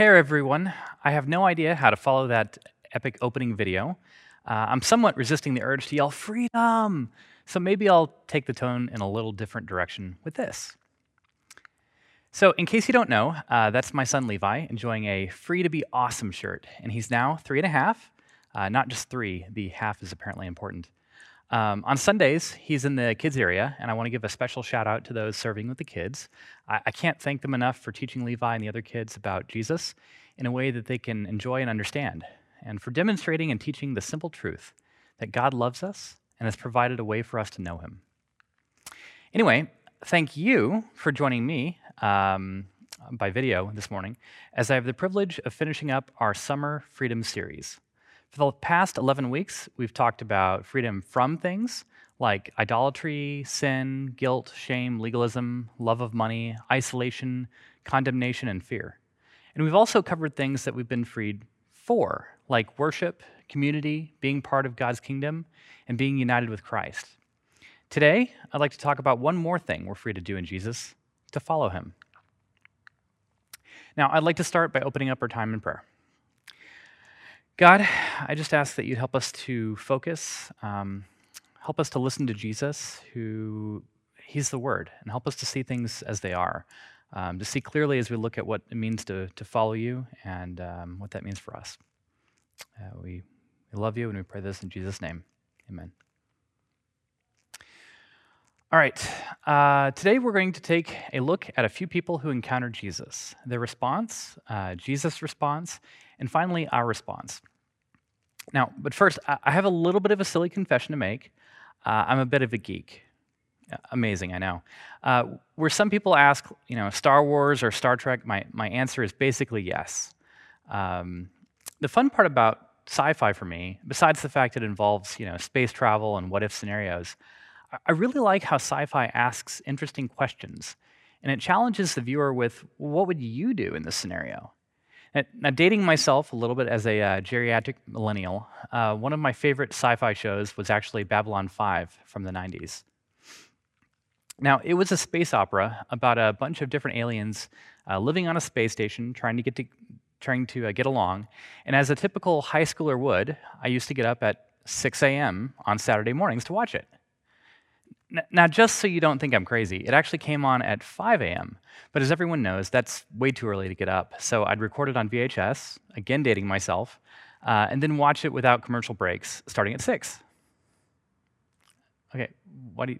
Hey everyone, I have no idea how to follow that epic opening video. Uh, I'm somewhat resisting the urge to yell freedom, so maybe I'll take the tone in a little different direction with this. So, in case you don't know, uh, that's my son Levi enjoying a free to be awesome shirt, and he's now three and a half. Uh, not just three, the half is apparently important. Um, on Sundays, he's in the kids area, and I want to give a special shout out to those serving with the kids. I, I, can't thank them enough for teaching Levi and the other kids about Jesus in a way that they can enjoy and understand, and for demonstrating and teaching the simple truth that God loves us and has provided a way for us to know Him. Anyway, thank you for joining me um, by video this morning as I have the privilege of finishing up our Summer Freedom series. For the past 11 weeks, we've talked about freedom from things like idolatry, sin, guilt, shame, legalism, love of money, isolation, condemnation, and fear. And we've also covered things that we've been freed for, like worship, community, being part of God's kingdom, and being united with Christ. Today, I'd like to talk about one more thing we're free to do in Jesus to follow him. Now, I'd like to start by opening up our time in prayer. God, I just ask that you'd help us to focus, um, help us to listen to Jesus, who He's the Word, and help us to see things as they are, um, to see clearly as we look at what it means to, to follow you and um, what that means for us. Uh, we, we love you, and we pray this in Jesus' name. Amen. All right, uh, today we're going to take a look at a few people who encountered Jesus, their response, uh, Jesus' response, and finally our response. Now, but first, I have a little bit of a silly confession to make. Uh, I'm a bit of a geek. Amazing, I know. Uh, where some people ask, you know, Star Wars or Star Trek, my, my answer is basically yes. Um, the fun part about sci-fi for me, besides the fact it involves, you know, space travel and what-if scenarios, I really like how sci-fi asks interesting questions, and it challenges the viewer with, what would you do in this scenario? Now, dating myself a little bit as a uh, geriatric millennial, uh, one of my favorite sci fi shows was actually Babylon 5 from the 90s. Now, it was a space opera about a bunch of different aliens uh, living on a space station, trying to get to, trying to uh, get along. And as a typical high schooler would, I used to get up at 6 a.m. on Saturday mornings to watch it. Now, just so you don't think I'm crazy, it actually came on at 5 a.m. But as everyone knows, that's way too early to get up. So I'd record it on VHS, again dating myself, uh, and then watch it without commercial breaks starting at 6. Okay, what do you.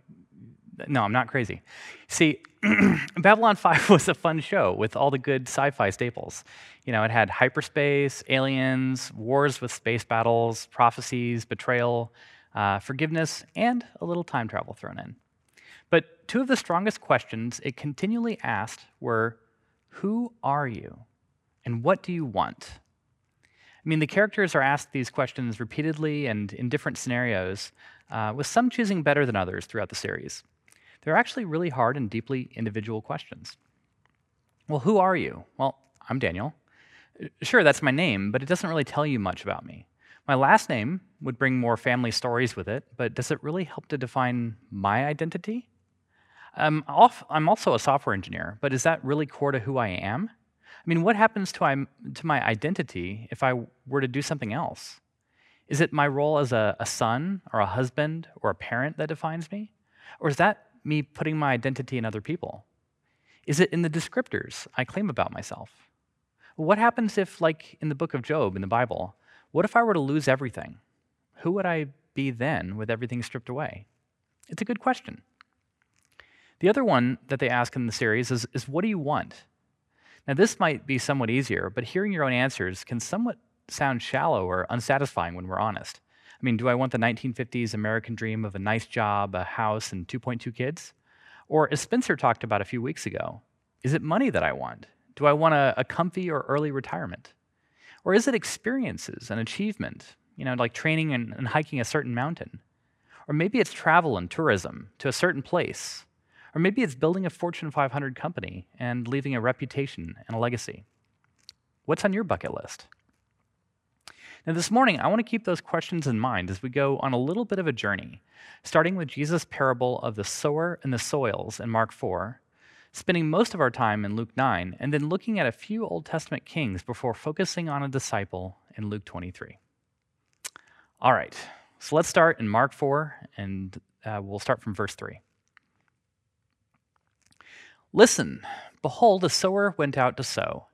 No, I'm not crazy. See, Babylon 5 was a fun show with all the good sci fi staples. You know, it had hyperspace, aliens, wars with space battles, prophecies, betrayal, uh, forgiveness, and a little time travel thrown in. But two of the strongest questions it continually asked were Who are you? And what do you want? I mean, the characters are asked these questions repeatedly and in different scenarios, uh, with some choosing better than others throughout the series. They're actually really hard and deeply individual questions. Well, who are you? Well, I'm Daniel. Sure, that's my name, but it doesn't really tell you much about me. My last name would bring more family stories with it, but does it really help to define my identity? Um, I'm also a software engineer, but is that really core to who I am? I mean, what happens to, to my identity if I were to do something else? Is it my role as a, a son or a husband or a parent that defines me? Or is that me putting my identity in other people? Is it in the descriptors I claim about myself? What happens if, like in the book of Job in the Bible, what if I were to lose everything? Who would I be then with everything stripped away? It's a good question. The other one that they ask in the series is, is what do you want? Now, this might be somewhat easier, but hearing your own answers can somewhat sound shallow or unsatisfying when we're honest. I mean, do I want the 1950s American dream of a nice job, a house, and 2.2 kids? Or, as Spencer talked about a few weeks ago, is it money that I want? Do I want a, a comfy or early retirement? Or is it experiences and achievement, you know, like training and, and hiking a certain mountain? Or maybe it's travel and tourism to a certain place. Or maybe it's building a Fortune 500 company and leaving a reputation and a legacy. What's on your bucket list? Now, this morning, I want to keep those questions in mind as we go on a little bit of a journey, starting with Jesus' parable of the sower and the soils in Mark 4, spending most of our time in Luke 9 and then looking at a few Old Testament kings before focusing on a disciple in Luke 23. All right, so let's start in Mark 4, and uh, we'll start from verse 3. Listen, behold, a sower went out to sow.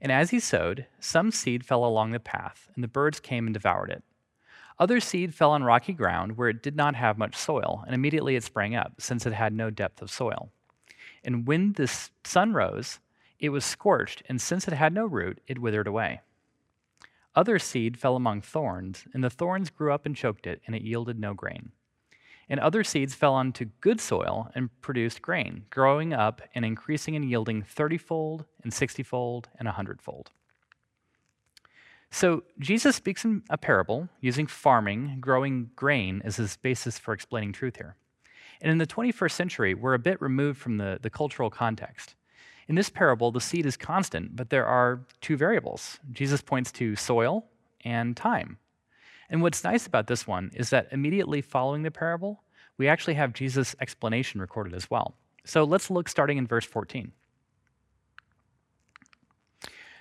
And as he sowed, some seed fell along the path, and the birds came and devoured it. Other seed fell on rocky ground where it did not have much soil, and immediately it sprang up, since it had no depth of soil. And when the sun rose, it was scorched, and since it had no root, it withered away. Other seed fell among thorns, and the thorns grew up and choked it, and it yielded no grain. And other seeds fell onto good soil and produced grain, growing up and increasing and yielding thirtyfold and sixtyfold and a hundredfold. So Jesus speaks in a parable using farming, growing grain as his basis for explaining truth here. And in the 21st century, we're a bit removed from the, the cultural context. In this parable, the seed is constant, but there are two variables. Jesus points to soil and time. And what's nice about this one is that immediately following the parable, we actually have Jesus' explanation recorded as well. So let's look starting in verse 14.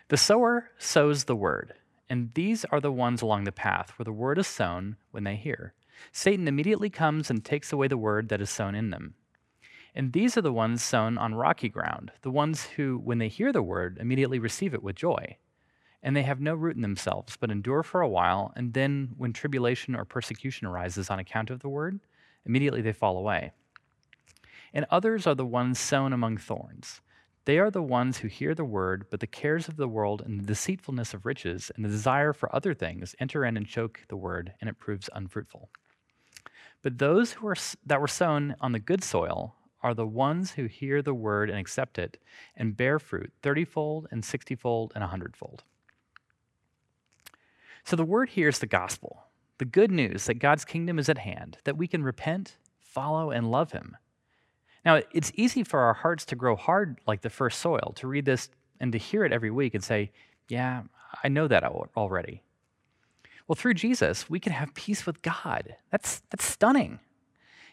The sower sows the word, and these are the ones along the path where the word is sown when they hear. Satan immediately comes and takes away the word that is sown in them. And these are the ones sown on rocky ground, the ones who, when they hear the word, immediately receive it with joy and they have no root in themselves, but endure for a while, and then when tribulation or persecution arises on account of the word, immediately they fall away. And others are the ones sown among thorns. They are the ones who hear the word, but the cares of the world and the deceitfulness of riches and the desire for other things enter in and choke the word, and it proves unfruitful. But those who are, that were sown on the good soil are the ones who hear the word and accept it and bear fruit thirtyfold and sixtyfold and a hundredfold. So the word here is the gospel, the good news that God's kingdom is at hand, that we can repent, follow, and love him. Now, it's easy for our hearts to grow hard like the first soil, to read this and to hear it every week and say, Yeah, I know that already. Well, through Jesus, we can have peace with God. That's, that's stunning.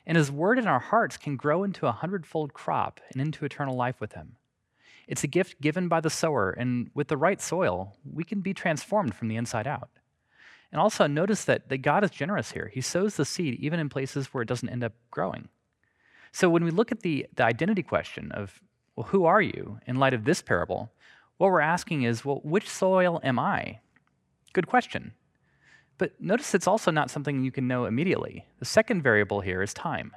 And his word in our hearts can grow into a hundredfold crop and into eternal life with him. It's a gift given by the sower, and with the right soil, we can be transformed from the inside out. And also notice that, that God is generous here. He sows the seed even in places where it doesn't end up growing. So when we look at the, the identity question of, well, who are you in light of this parable, what we're asking is, well, which soil am I? Good question. But notice it's also not something you can know immediately. The second variable here is time.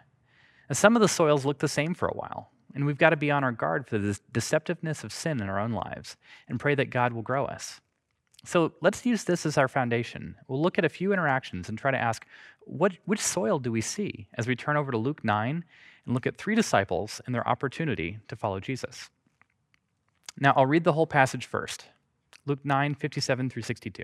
Now, some of the soils look the same for a while, and we've got to be on our guard for the deceptiveness of sin in our own lives and pray that God will grow us. So let's use this as our foundation. We'll look at a few interactions and try to ask what, which soil do we see as we turn over to Luke 9 and look at three disciples and their opportunity to follow Jesus. Now, I'll read the whole passage first Luke 9 57 through 62.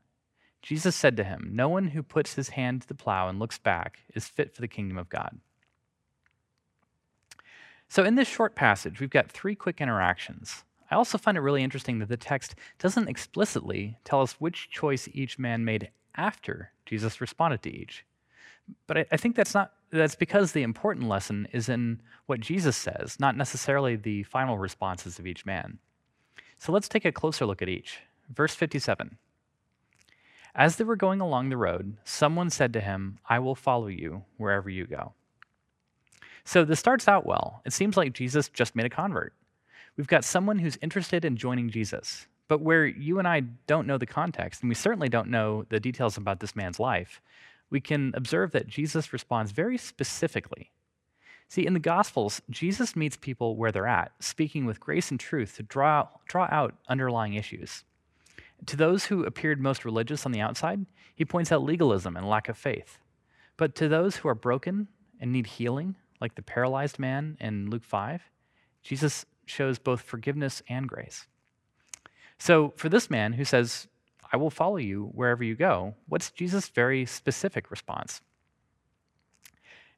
Jesus said to him, No one who puts his hand to the plow and looks back is fit for the kingdom of God. So, in this short passage, we've got three quick interactions. I also find it really interesting that the text doesn't explicitly tell us which choice each man made after Jesus responded to each. But I, think that's not that's because the important lesson is in what Jesus says, not necessarily the final responses of each man. So let's take a closer look at each. Verse 57. As they were going along the road, someone said to him, I will follow you wherever you go. So this starts out well. It seems like Jesus just made a convert. We've got someone who's interested in joining Jesus, but where you and I don't know the context, and we certainly don't know the details about this man's life, we can observe that Jesus responds very specifically. See, in the Gospels, Jesus meets people where they're at, speaking with grace and truth to draw, draw out underlying issues. To those who appeared most religious on the outside, he points out legalism and lack of faith. But to those who are broken and need healing, like the paralyzed man in Luke 5, Jesus shows both forgiveness and grace. So, for this man who says, I will follow you wherever you go, what's Jesus' very specific response?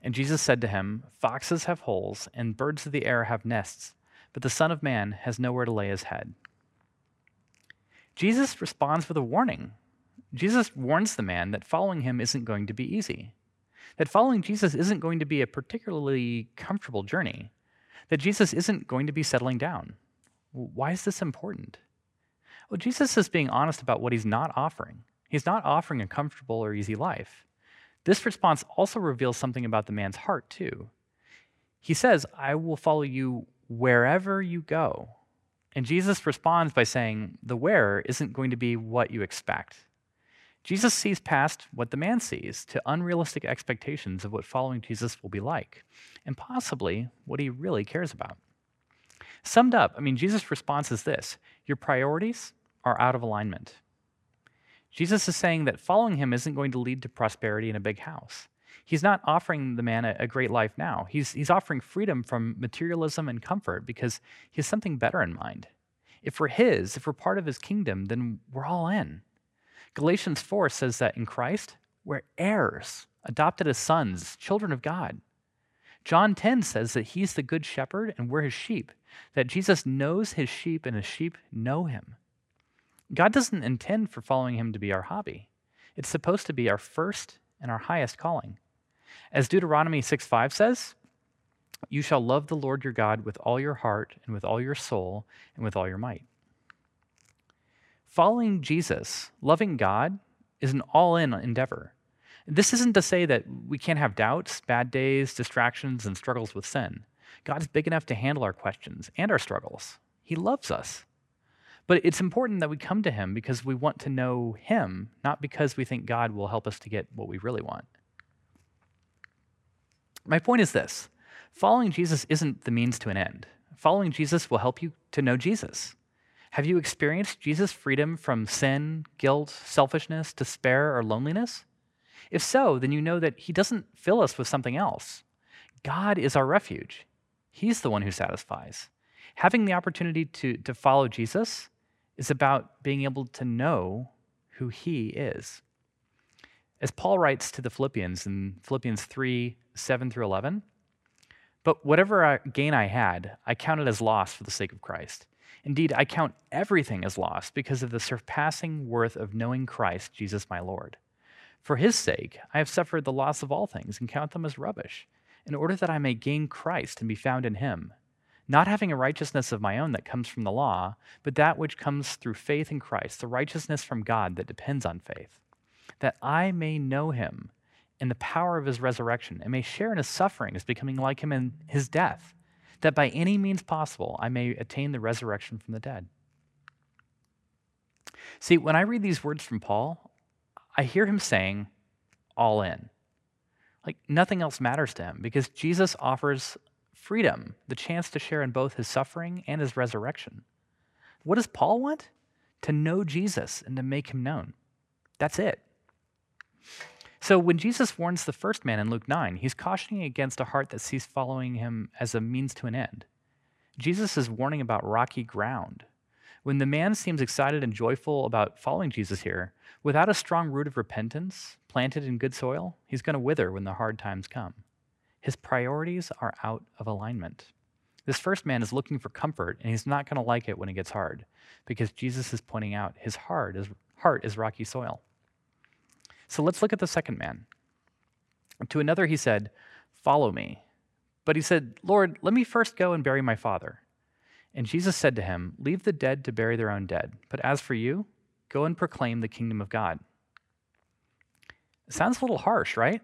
And Jesus said to him, Foxes have holes, and birds of the air have nests, but the Son of Man has nowhere to lay his head. Jesus responds with a warning. Jesus warns the man that following him isn't going to be easy, that following Jesus isn't going to be a particularly comfortable journey, that Jesus isn't going to be settling down. Why is this important? Well, Jesus is being honest about what he's not offering. He's not offering a comfortable or easy life. This response also reveals something about the man's heart, too. He says, I will follow you wherever you go. And Jesus responds by saying, The wearer isn't going to be what you expect. Jesus sees past what the man sees to unrealistic expectations of what following Jesus will be like, and possibly what he really cares about. Summed up, I mean, Jesus' response is this Your priorities are out of alignment. Jesus is saying that following him isn't going to lead to prosperity in a big house. He's not offering the man a, a, great life now. He's, he's offering freedom from materialism and comfort because he has something better in mind. If we're his, if we're part of his kingdom, then we're all in. Galatians 4 says that in Christ, we're heirs, adopted as sons, children of God. John 10 says that he's the good shepherd and we're his sheep, that Jesus knows his sheep and his sheep know him. God doesn't intend for following him to be our hobby. It's supposed to be our first and our highest calling. As Deuteronomy 6:5 says, you shall love the Lord your God with all your heart and with all your soul and with all your might. Following Jesus, loving God, is an all in endeavor. This isn't to say that we can't have doubts, bad days, distractions, and struggles with sin. God's big enough to handle our questions and our struggles. He loves us. But it's important that we come to Him because we want to know Him, not because we think God will help us to get what we really want. My point is this following Jesus isn't the means to an end. Following Jesus will help you to know Jesus. Have you experienced Jesus' freedom from sin, guilt, selfishness, despair, or loneliness? If so, then you know that He doesn't fill us with something else. God is our refuge, He's the one who satisfies. Having the opportunity to, to follow Jesus is about being able to know who he is. As Paul writes to the Philippians in Philippians 3 7 through 11, but whatever gain I had, I counted as loss for the sake of Christ. Indeed, I count everything as loss because of the surpassing worth of knowing Christ, Jesus my Lord. For his sake, I have suffered the loss of all things and count them as rubbish, in order that I may gain Christ and be found in him not having a righteousness of my own that comes from the law, but that which comes through faith in Christ, the righteousness from God that depends on faith, that I may know him in the power of his resurrection and may share in his sufferings, becoming like him in his death, that by any means possible I may attain the resurrection from the dead. See, when I read these words from Paul, I hear him saying, all in. Like nothing else matters to him because Jesus offers freedom, the chance to share in both his suffering and his resurrection. What does Paul want? To know Jesus and to make him known. That's it. So when Jesus warns the first man in Luke 9, he's cautioning against a heart that sees following him as a means to an end. Jesus is warning about rocky ground. When the man seems excited and joyful about following Jesus here, without a strong root of repentance planted in good soil, he's going to wither when the hard times come. His priorities are out of alignment. This first man is looking for comfort, and he's not going to like it when it gets hard because Jesus is pointing out his heart is, heart is rocky soil. So let's look at the second man. To another, he said, Follow me. But he said, Lord, let me first go and bury my father. And Jesus said to him, Leave the dead to bury their own dead. But as for you, go and proclaim the kingdom of God. Sounds a little harsh, right?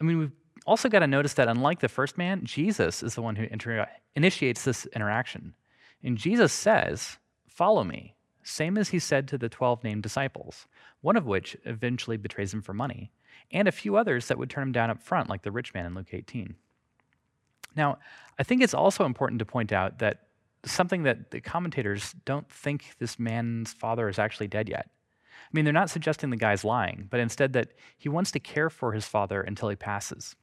I mean, we've also got to notice that unlike the first man, Jesus is the one who inter- initiates this interaction. And Jesus says, Follow me, same as he said to the 12 named disciples, one of which eventually betrays him for money, and a few others that would turn him down up front, like the rich man in Luke 18. Now, I think it's also important to point out that something that the commentators don't think this man's father is actually dead yet. I mean, they're not suggesting the guy's lying, but instead that he wants to care for his father until he passes.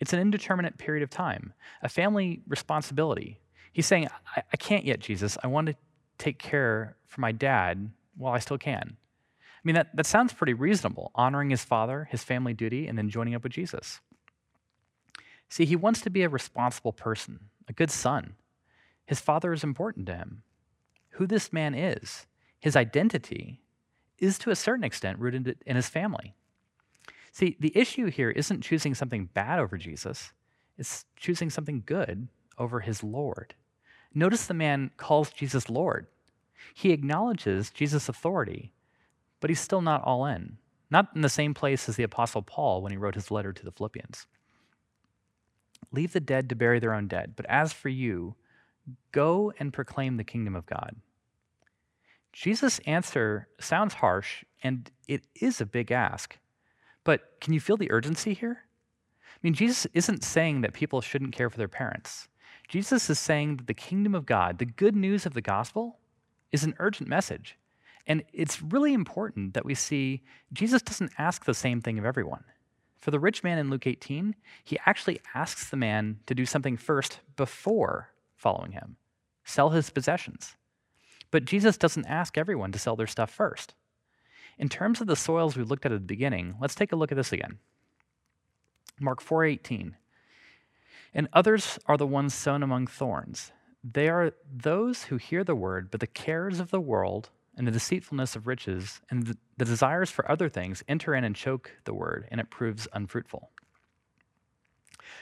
It's an indeterminate period of time, a family responsibility. He's saying, I, I can't yet, Jesus. I want to take care for my dad while I still can. I mean, that, that sounds pretty reasonable, honoring his father, his family duty, and then joining up with Jesus. See, he wants to be a responsible person, a good son. His father is important to him. Who this man is, his identity, is to a certain extent rooted in his family. See, the issue here isn't choosing something bad over Jesus, it's choosing something good over his Lord. Notice the man calls Jesus Lord. He acknowledges Jesus' authority, but he's still not all in. Not in the same place as the Apostle Paul when he wrote his letter to the Philippians. Leave the dead to bury their own dead, but as for you, go and proclaim the kingdom of God. Jesus' answer sounds harsh, and it is a big ask. But can you feel the urgency here? I mean, Jesus isn't saying that people shouldn't care for their parents. Jesus is saying that the kingdom of God, the good news of the gospel, is an urgent message. And it's really important that we see Jesus doesn't ask the same thing of everyone. For the rich man in Luke 18, he actually asks the man to do something first before following him sell his possessions. But Jesus doesn't ask everyone to sell their stuff first. In terms of the soils we looked at at the beginning, let's take a look at this again. Mark 4:18. And others are the ones sown among thorns. They are those who hear the word, but the cares of the world and the deceitfulness of riches and the, desires for other things enter in and choke the word, and it proves unfruitful.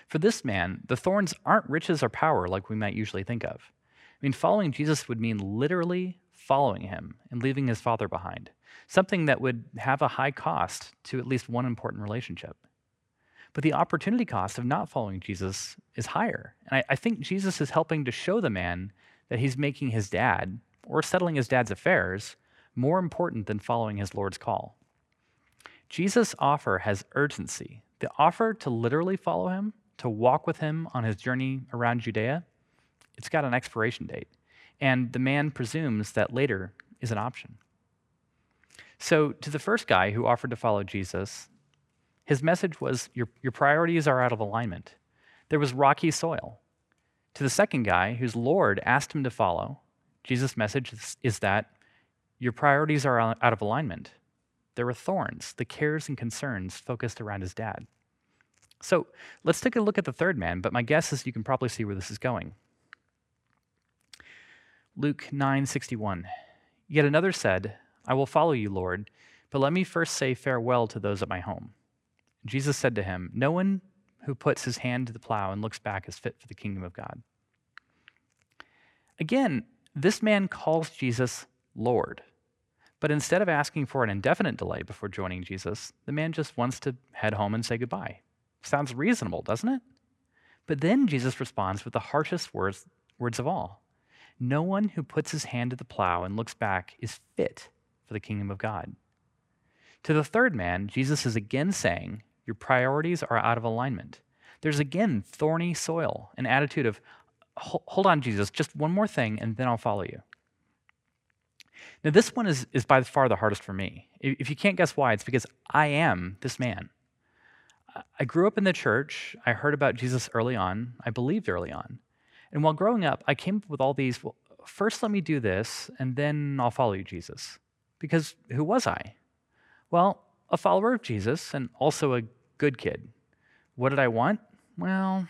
For this man, the thorns aren't riches or power like we might usually think of. I mean, following Jesus would mean literally following him and leaving his father behind, something that would have a high cost to at least one important relationship. But the opportunity cost of not following Jesus is higher. And I, I think Jesus is helping to show the man that he's making his dad or settling his dad's affairs more important than following his Lord's call. Jesus' offer has urgency. The offer to literally follow him, to walk with him on his journey around Judea, it's got an expiration date. And the man presumes that later is an option. So, to the first guy who offered to follow Jesus, his message was your, your priorities are out of alignment. There was rocky soil. To the second guy, whose Lord asked him to follow, Jesus' message is, is that your priorities are out of alignment. There were thorns, the cares and concerns focused around his dad. So let's take a look at the third man, but my guess is you can probably see where this is going. Luke 9:61. Yet another said, I will follow you, Lord, but let me first say farewell to those at my home. Jesus said to him, No one who puts his hand to the plow and looks back is fit for the kingdom of God. Again, this man calls Jesus Lord. But instead of asking for an indefinite delay before joining Jesus, the man just wants to head home and say goodbye. Sounds reasonable, doesn't it? But then Jesus responds with the harshest words, words of all No one who puts his hand to the plow and looks back is fit for the kingdom of God. To the third man, Jesus is again saying, Your priorities are out of alignment. There's again thorny soil, an attitude of, hold on, Jesus, just one more thing, and then I'll follow you. Now, this one is, is by far the hardest for me. If you can't guess why, it's because I am this man. I grew up in the church. I heard about Jesus early on. I believed early on. And while growing up, I came up with all these well, first let me do this, and then I'll follow you, Jesus. Because who was I? Well, a follower of Jesus and also a good kid. What did I want? Well,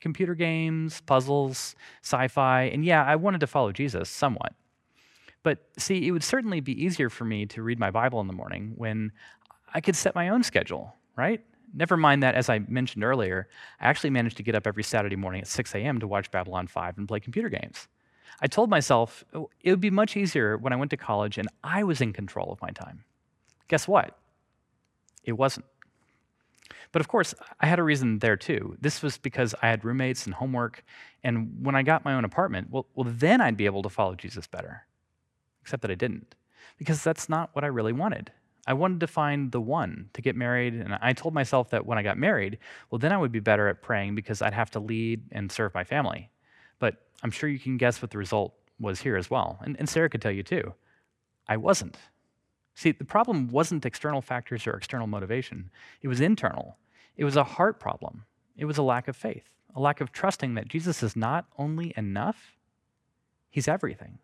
computer games, puzzles, sci fi, and yeah, I wanted to follow Jesus somewhat. But see, it would certainly be easier for me to read my Bible in the morning when I could set my own schedule, right? Never mind that, as I mentioned earlier, I actually managed to get up every Saturday morning at 6 a.m. to watch Babylon 5 and play computer games. I told myself oh, it would be much easier when I went to college and I was in control of my time. Guess what? It wasn't. But of course, I had a reason there too. This was because I had roommates and homework. And when I got my own apartment, well, well, then I'd be able to follow Jesus better. Except that I didn't, because that's not what I really wanted. I wanted to find the one to get married. And I told myself that when I got married, well, then I would be better at praying because I'd have to lead and serve my family. But I'm sure you can guess what the result was here as well. And, and Sarah could tell you too. I wasn't. See, the problem wasn't external factors or external motivation, it was internal. It was a heart problem. It was a lack of faith, a lack of trusting that Jesus is not only enough, he's everything.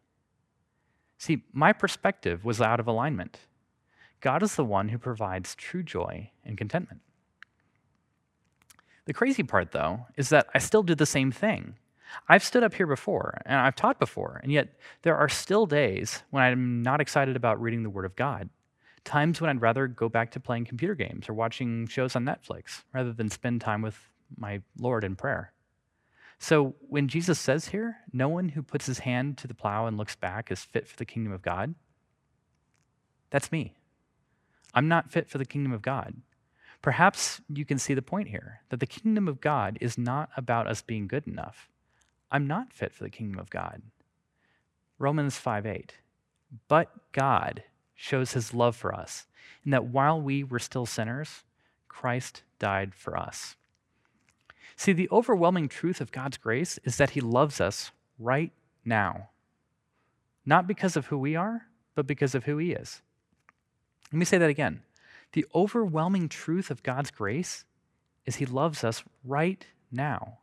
See, my perspective was out of alignment. God is the one who provides true joy and contentment. The crazy part, though, is that I still do the same thing. I've stood up here before and I've taught before, and yet there are still days when I'm not excited about reading the Word of God. Times when I'd rather go back to playing computer games or watching shows on Netflix rather than spend time with my Lord in prayer. So when Jesus says here, no one who puts his hand to the plow and looks back is fit for the kingdom of God, that's me. I'm not fit for the kingdom of God. Perhaps you can see the point here that the kingdom of God is not about us being good enough. I'm not fit for the kingdom of God. Romans 5 8. But God shows his love for us, in that while we were still sinners, Christ died for us. See, the overwhelming truth of God's grace is that he loves us right now. Not because of who we are, but because of who he is. Let me say that again. The overwhelming truth of God's grace is He loves us right now,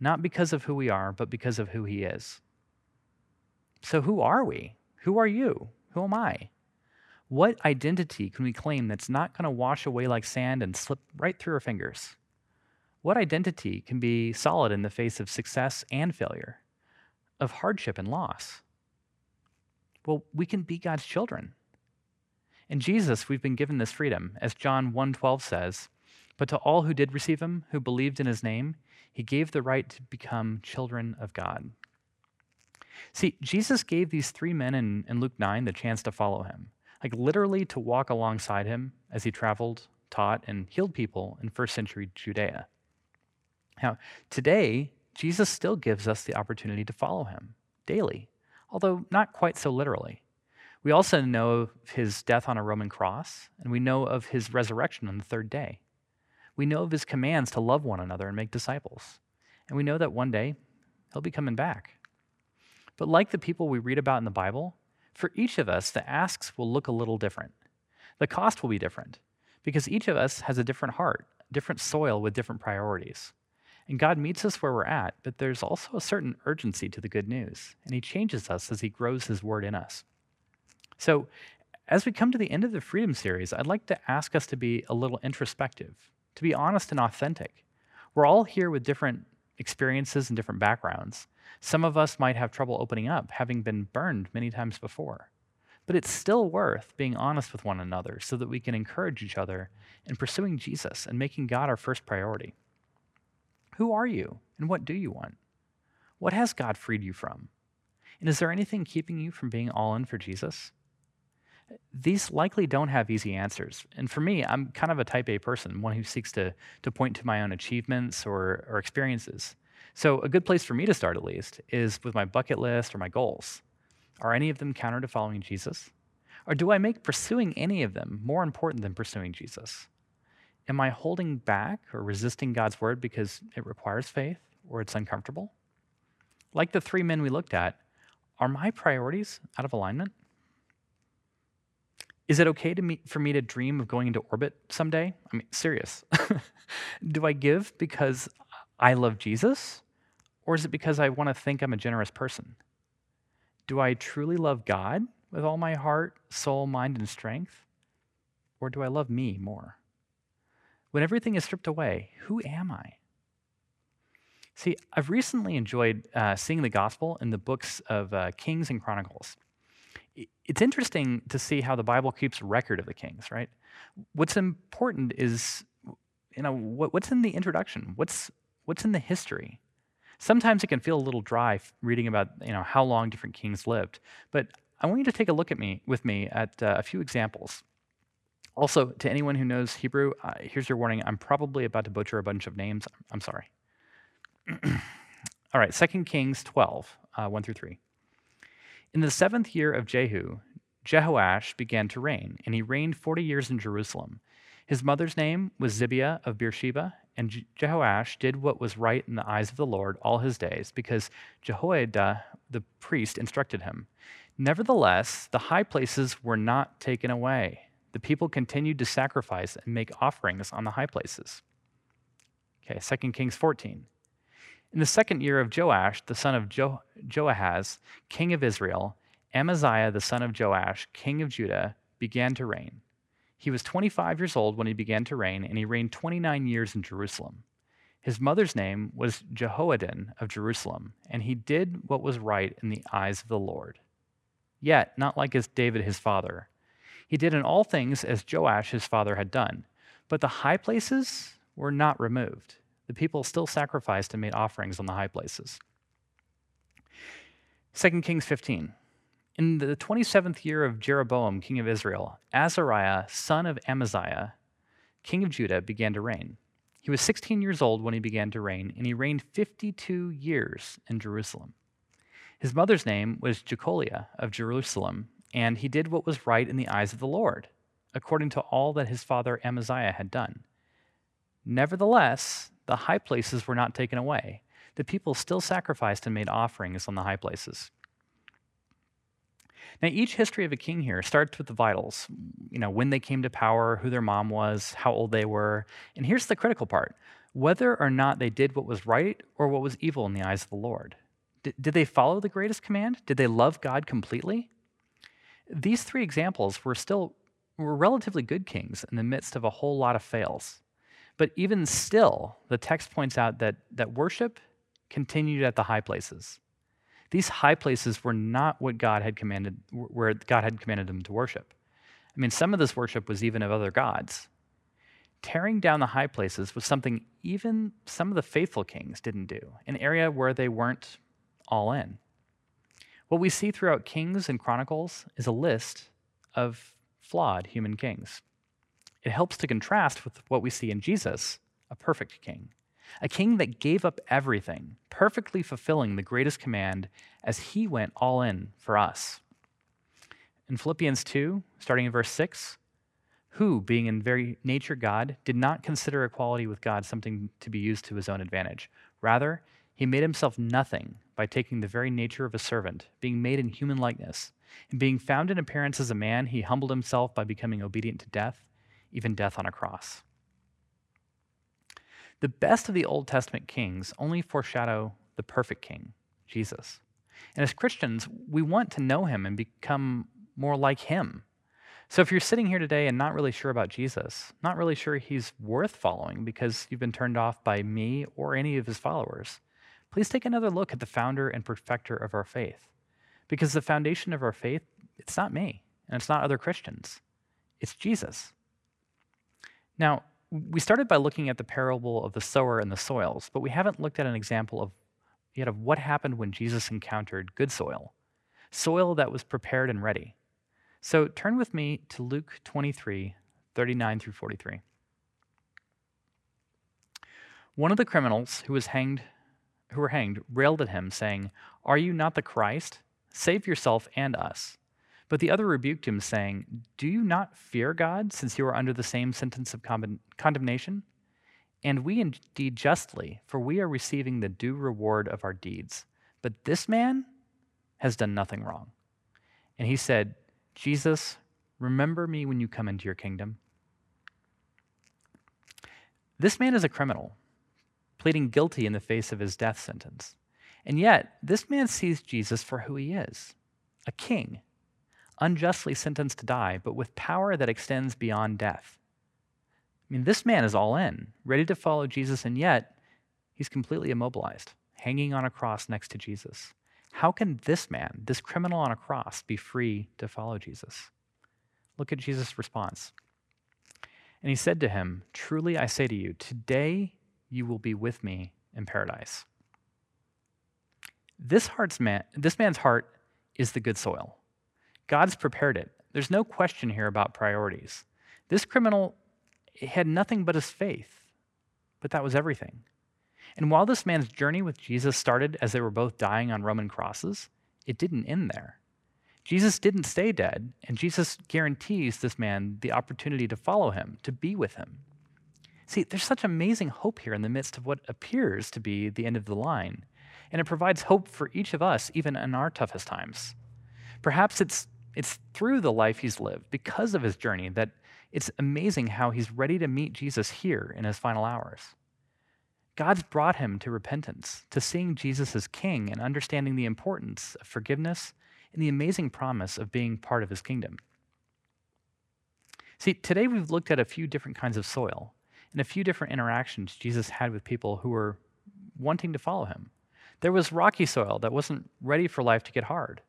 not because of who we are, but because of who He is. So, who are we? Who are you? Who am I? What identity can we claim that's not going to wash away like sand and slip right through our fingers? What identity can be solid in the face of success and failure, of hardship and loss? Well, we can be God's children. In Jesus, we've been given this freedom, as John 1:12 says, "But to all who did receive him, who believed in his name, he gave the right to become children of God." See, Jesus gave these three men in, in Luke 9 the chance to follow him, like literally to walk alongside him as he traveled, taught, and healed people in first century Judea. Now, today, Jesus still gives us the opportunity to follow him daily, although not quite so literally. We also know of his death on a Roman cross, and we know of his resurrection on the third day. We know of his commands to love one another and make disciples. And we know that one day he'll be coming back. But like the people we read about in the Bible, for each of us, the asks will look a little different. The cost will be different because each of us has a different heart, different soil with different priorities. And God meets us where we're at, but there's also a certain urgency to the good news, and He changes us as He grows His word in us. So, as we come to the end of the Freedom series, I'd like to ask us to be a little introspective, to be honest and authentic. We're all here with different experiences and different backgrounds. Some of us might have trouble opening up, having been burned many times before. But it's still worth being honest with one another so that we can encourage each other in pursuing Jesus and making God our first priority. Who are you and what do you want? What has God freed you from? And is there anything keeping you from being all in for Jesus? These likely don't have easy answers. And for me, I'm kind of a type A person, one who seeks to, to point to my own achievements or, or experiences. So, a good place for me to start, at least, is with my bucket list or my goals. Are any of them counter to following Jesus? Or do I make pursuing any of them more important than pursuing Jesus? Am I holding back or resisting God's word because it requires faith or it's uncomfortable? Like the three men we looked at, are my priorities out of alignment? Is it okay to me, for me to dream of going into orbit someday? I mean, serious. Do I give because I love Jesus? Or is it because I want to think I'm a generous person? Do I truly love God with all my heart, soul, mind, and strength? Or do I love me more? When everything is stripped away, who am I? See, I've recently enjoyed uh, seeing the gospel in the books of uh, Kings and Chronicles it's interesting to see how the Bible keeps record of the kings, right? What's important is, you know, what, what's in the introduction? What's, what's in the history? Sometimes it can feel a little dry reading about, you know, how long different kings lived. But I want you to take a look at me with me at uh, a few examples. Also, to anyone who knows Hebrew, uh, here's your warning. I'm probably about to butcher a bunch of names. I'm sorry. All right, 2 Kings 12, uh, 1 through 3. In the seventh year of Jehu, Jehoash began to reign, and he reigned forty years in Jerusalem. His mother's name was Zibiah of Beersheba, and Jehoash did what was right in the eyes of the Lord all his days, because Jehoiada the priest instructed him. Nevertheless, the high places were not taken away. The people continued to sacrifice and make offerings on the high places. Okay, 2 Kings 14. In the second year of Joash, the son of jo- Joahaz, king of Israel, Amaziah, the son of Joash, king of Judah, began to reign. He was 25 years old when he began to reign, and he reigned 29 years in Jerusalem. His mother's name was Jehoaddan of Jerusalem, and he did what was right in the eyes of the Lord. Yet, not like as David his father. He did in all things as Joash his father had done, but the high places were not removed the people still sacrificed and made offerings on the high places. 2 Kings 15. In the 27th year of Jeroboam, king of Israel, Azariah, son of Amaziah, king of Judah, began to reign. He was 16 years old when he began to reign, and he reigned 52 years in Jerusalem. His mother's name was Jecholiah of Jerusalem, and he did what was right in the eyes of the Lord, according to all that his father Amaziah had done. Nevertheless, the high places were not taken away. The people still sacrificed and made offerings on the high places. Now, each history of a king here starts with the vitals. You know, when they came to power, who their mom was, how old they were. And here's the critical part whether or not they did what was right or what was evil in the eyes of the Lord. D- did they follow the greatest command? Did they love God completely? These three examples were still were relatively good kings in the midst of a whole lot of fails. But even still, the text points out that, that worship continued at the high places. These high places were not what God had commanded, where God had commanded them to worship. I mean, some of this worship was even of other gods. Tearing down the high places was something even some of the faithful kings didn't do, an area where they weren't all in. What we see throughout Kings and Chronicles is a list of flawed human kings. It helps to contrast with what we see in Jesus, a perfect king, a king that gave up everything, perfectly fulfilling the greatest command as he went all in for us. In Philippians 2, starting in verse 6, who, being in very nature God, did not consider equality with God something to be used to his own advantage. Rather, he made himself nothing by taking the very nature of a servant, being made in human likeness. And being found in appearance as a man, he humbled himself by becoming obedient to death, even death on a cross. The best of the Old Testament kings only foreshadow the perfect king, Jesus. And as Christians, we want to know him and become more like him. So if you're sitting here today and not really sure about Jesus, not really sure he's worth following because you've been turned off by me or any of his followers, please take another look at the founder and perfecter of our faith. Because the foundation of our faith, it's not me and it's not other Christians, it's Jesus. Now, we started by looking at the parable of the sower and the soils, but we haven't looked at an example of yet of what happened when Jesus encountered good soil, soil that was prepared and ready. So turn with me to Luke 23, 39 through 43. One of the criminals who was hanged who were hanged railed at him, saying, Are you not the Christ? Save yourself and us. But the other rebuked him, saying, Do you not fear God, since you are under the same sentence of condemnation? And we indeed justly, for we are receiving the due reward of our deeds. But this man has done nothing wrong. And he said, Jesus, remember me when you come into your kingdom. This man is a criminal, pleading guilty in the face of his death sentence. And yet, this man sees Jesus for who he is a king unjustly sentenced to die, but with power that extends beyond death. I mean, this man is all in, ready to follow Jesus, and yet he's completely immobilized, hanging on a cross next to Jesus. How can this man, this criminal on a cross, be free to follow Jesus? Look at Jesus' response. And he said to him, Truly I say to you, today you will be with me in paradise. This, heart's man, this man's heart is the good soil. God's prepared it. There's no question here about priorities. This criminal had nothing but his faith, but that was everything. And while this man's journey with Jesus started as they were both dying on Roman crosses, it didn't end there. Jesus didn't stay dead, and Jesus guarantees this man the opportunity to follow him, to be with him. See, there's such amazing hope here in the midst of what appears to be the end of the line, and it provides hope for each of us, even in our toughest times. Perhaps it's it's through the life he's lived, because of his journey, that it's amazing how he's ready to meet Jesus here in his final hours. God's brought him to repentance, to seeing Jesus as king and understanding the importance of forgiveness and the amazing promise of being part of his kingdom. See, today we've looked at a few different kinds of soil and a few different interactions Jesus had with people who were wanting to follow him. There was rocky soil that wasn't ready for life to get hard.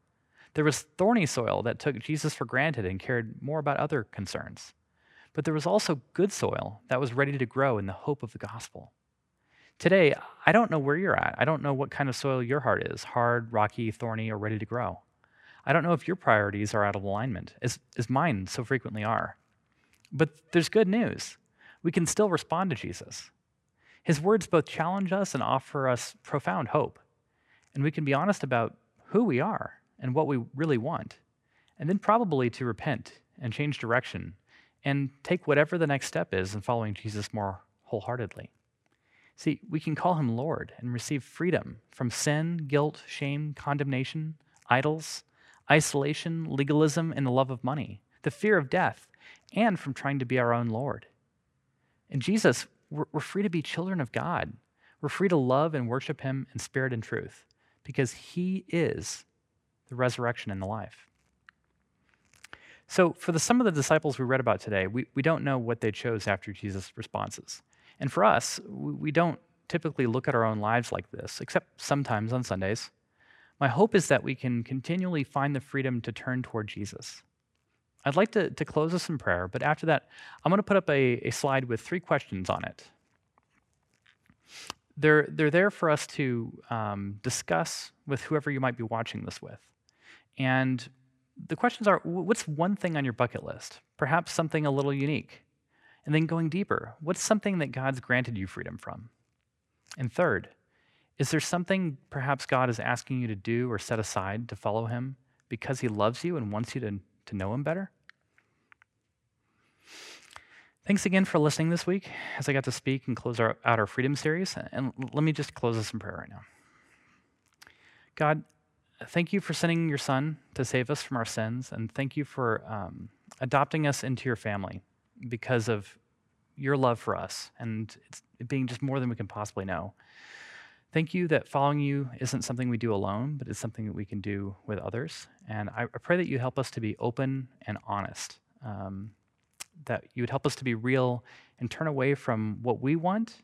There was thorny soil that took Jesus for granted and cared more about other concerns. But there was also good soil that was ready to grow in the hope of the gospel. Today, I don't know where you're at. I don't know what kind of soil your heart is hard, rocky, thorny, or ready to grow. I don't know if your priorities are out of alignment, as, as mine so frequently are. But there's good news. We can still respond to Jesus. His words both challenge us and offer us profound hope. And we can be honest about who we are and what we really want, and then probably to repent and change direction and take whatever the next step is in following Jesus more wholeheartedly. See, we can call him Lord and receive freedom from sin, guilt, shame, condemnation, idols, isolation, legalism, and the love of money, the fear of death, and from trying to be our own Lord. In Jesus, we're, we're free to be children of God. We're free to love and worship him in spirit and truth because he is the resurrection and the life. So, for the, some of the disciples we read about today, we, we don't know what they chose after Jesus' responses. And for us, we, we don't typically look at our own lives like this, except sometimes on Sundays. My hope is that we can continually find the freedom to turn toward Jesus. I'd like to, to close us in prayer, but after that, I'm going to put up a, a slide with three questions on it. They're, they're there for us to um, discuss with whoever you might be watching this with. And the questions are what's one thing on your bucket list? Perhaps something a little unique. And then going deeper, what's something that God's granted you freedom from? And third, is there something perhaps God is asking you to do or set aside to follow Him because He loves you and wants you to, to know Him better? Thanks again for listening this week as I got to speak and close our, out our Freedom series. And let me just close this in prayer right now. God, thank you for sending your Son to save us from our sins, and thank you for um, adopting us into your family because of your love for us and it's being just more than we can possibly know. Thank you that following you isn't something we do alone, but it's something that we can do with others. And I, I pray that you help us to be open and honest, um, that you would help us to be real and turn away from what we want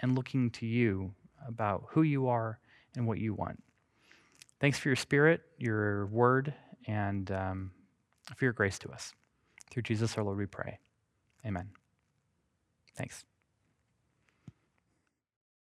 and looking to you about who you are and what you want. Thanks for your spirit, your word, and um, for your grace to us. Through Jesus our Lord, we pray. Amen. Thanks.